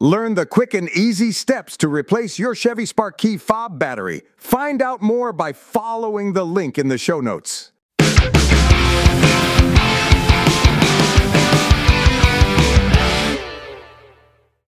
Learn the quick and easy steps to replace your Chevy Spark Key fob battery. Find out more by following the link in the show notes.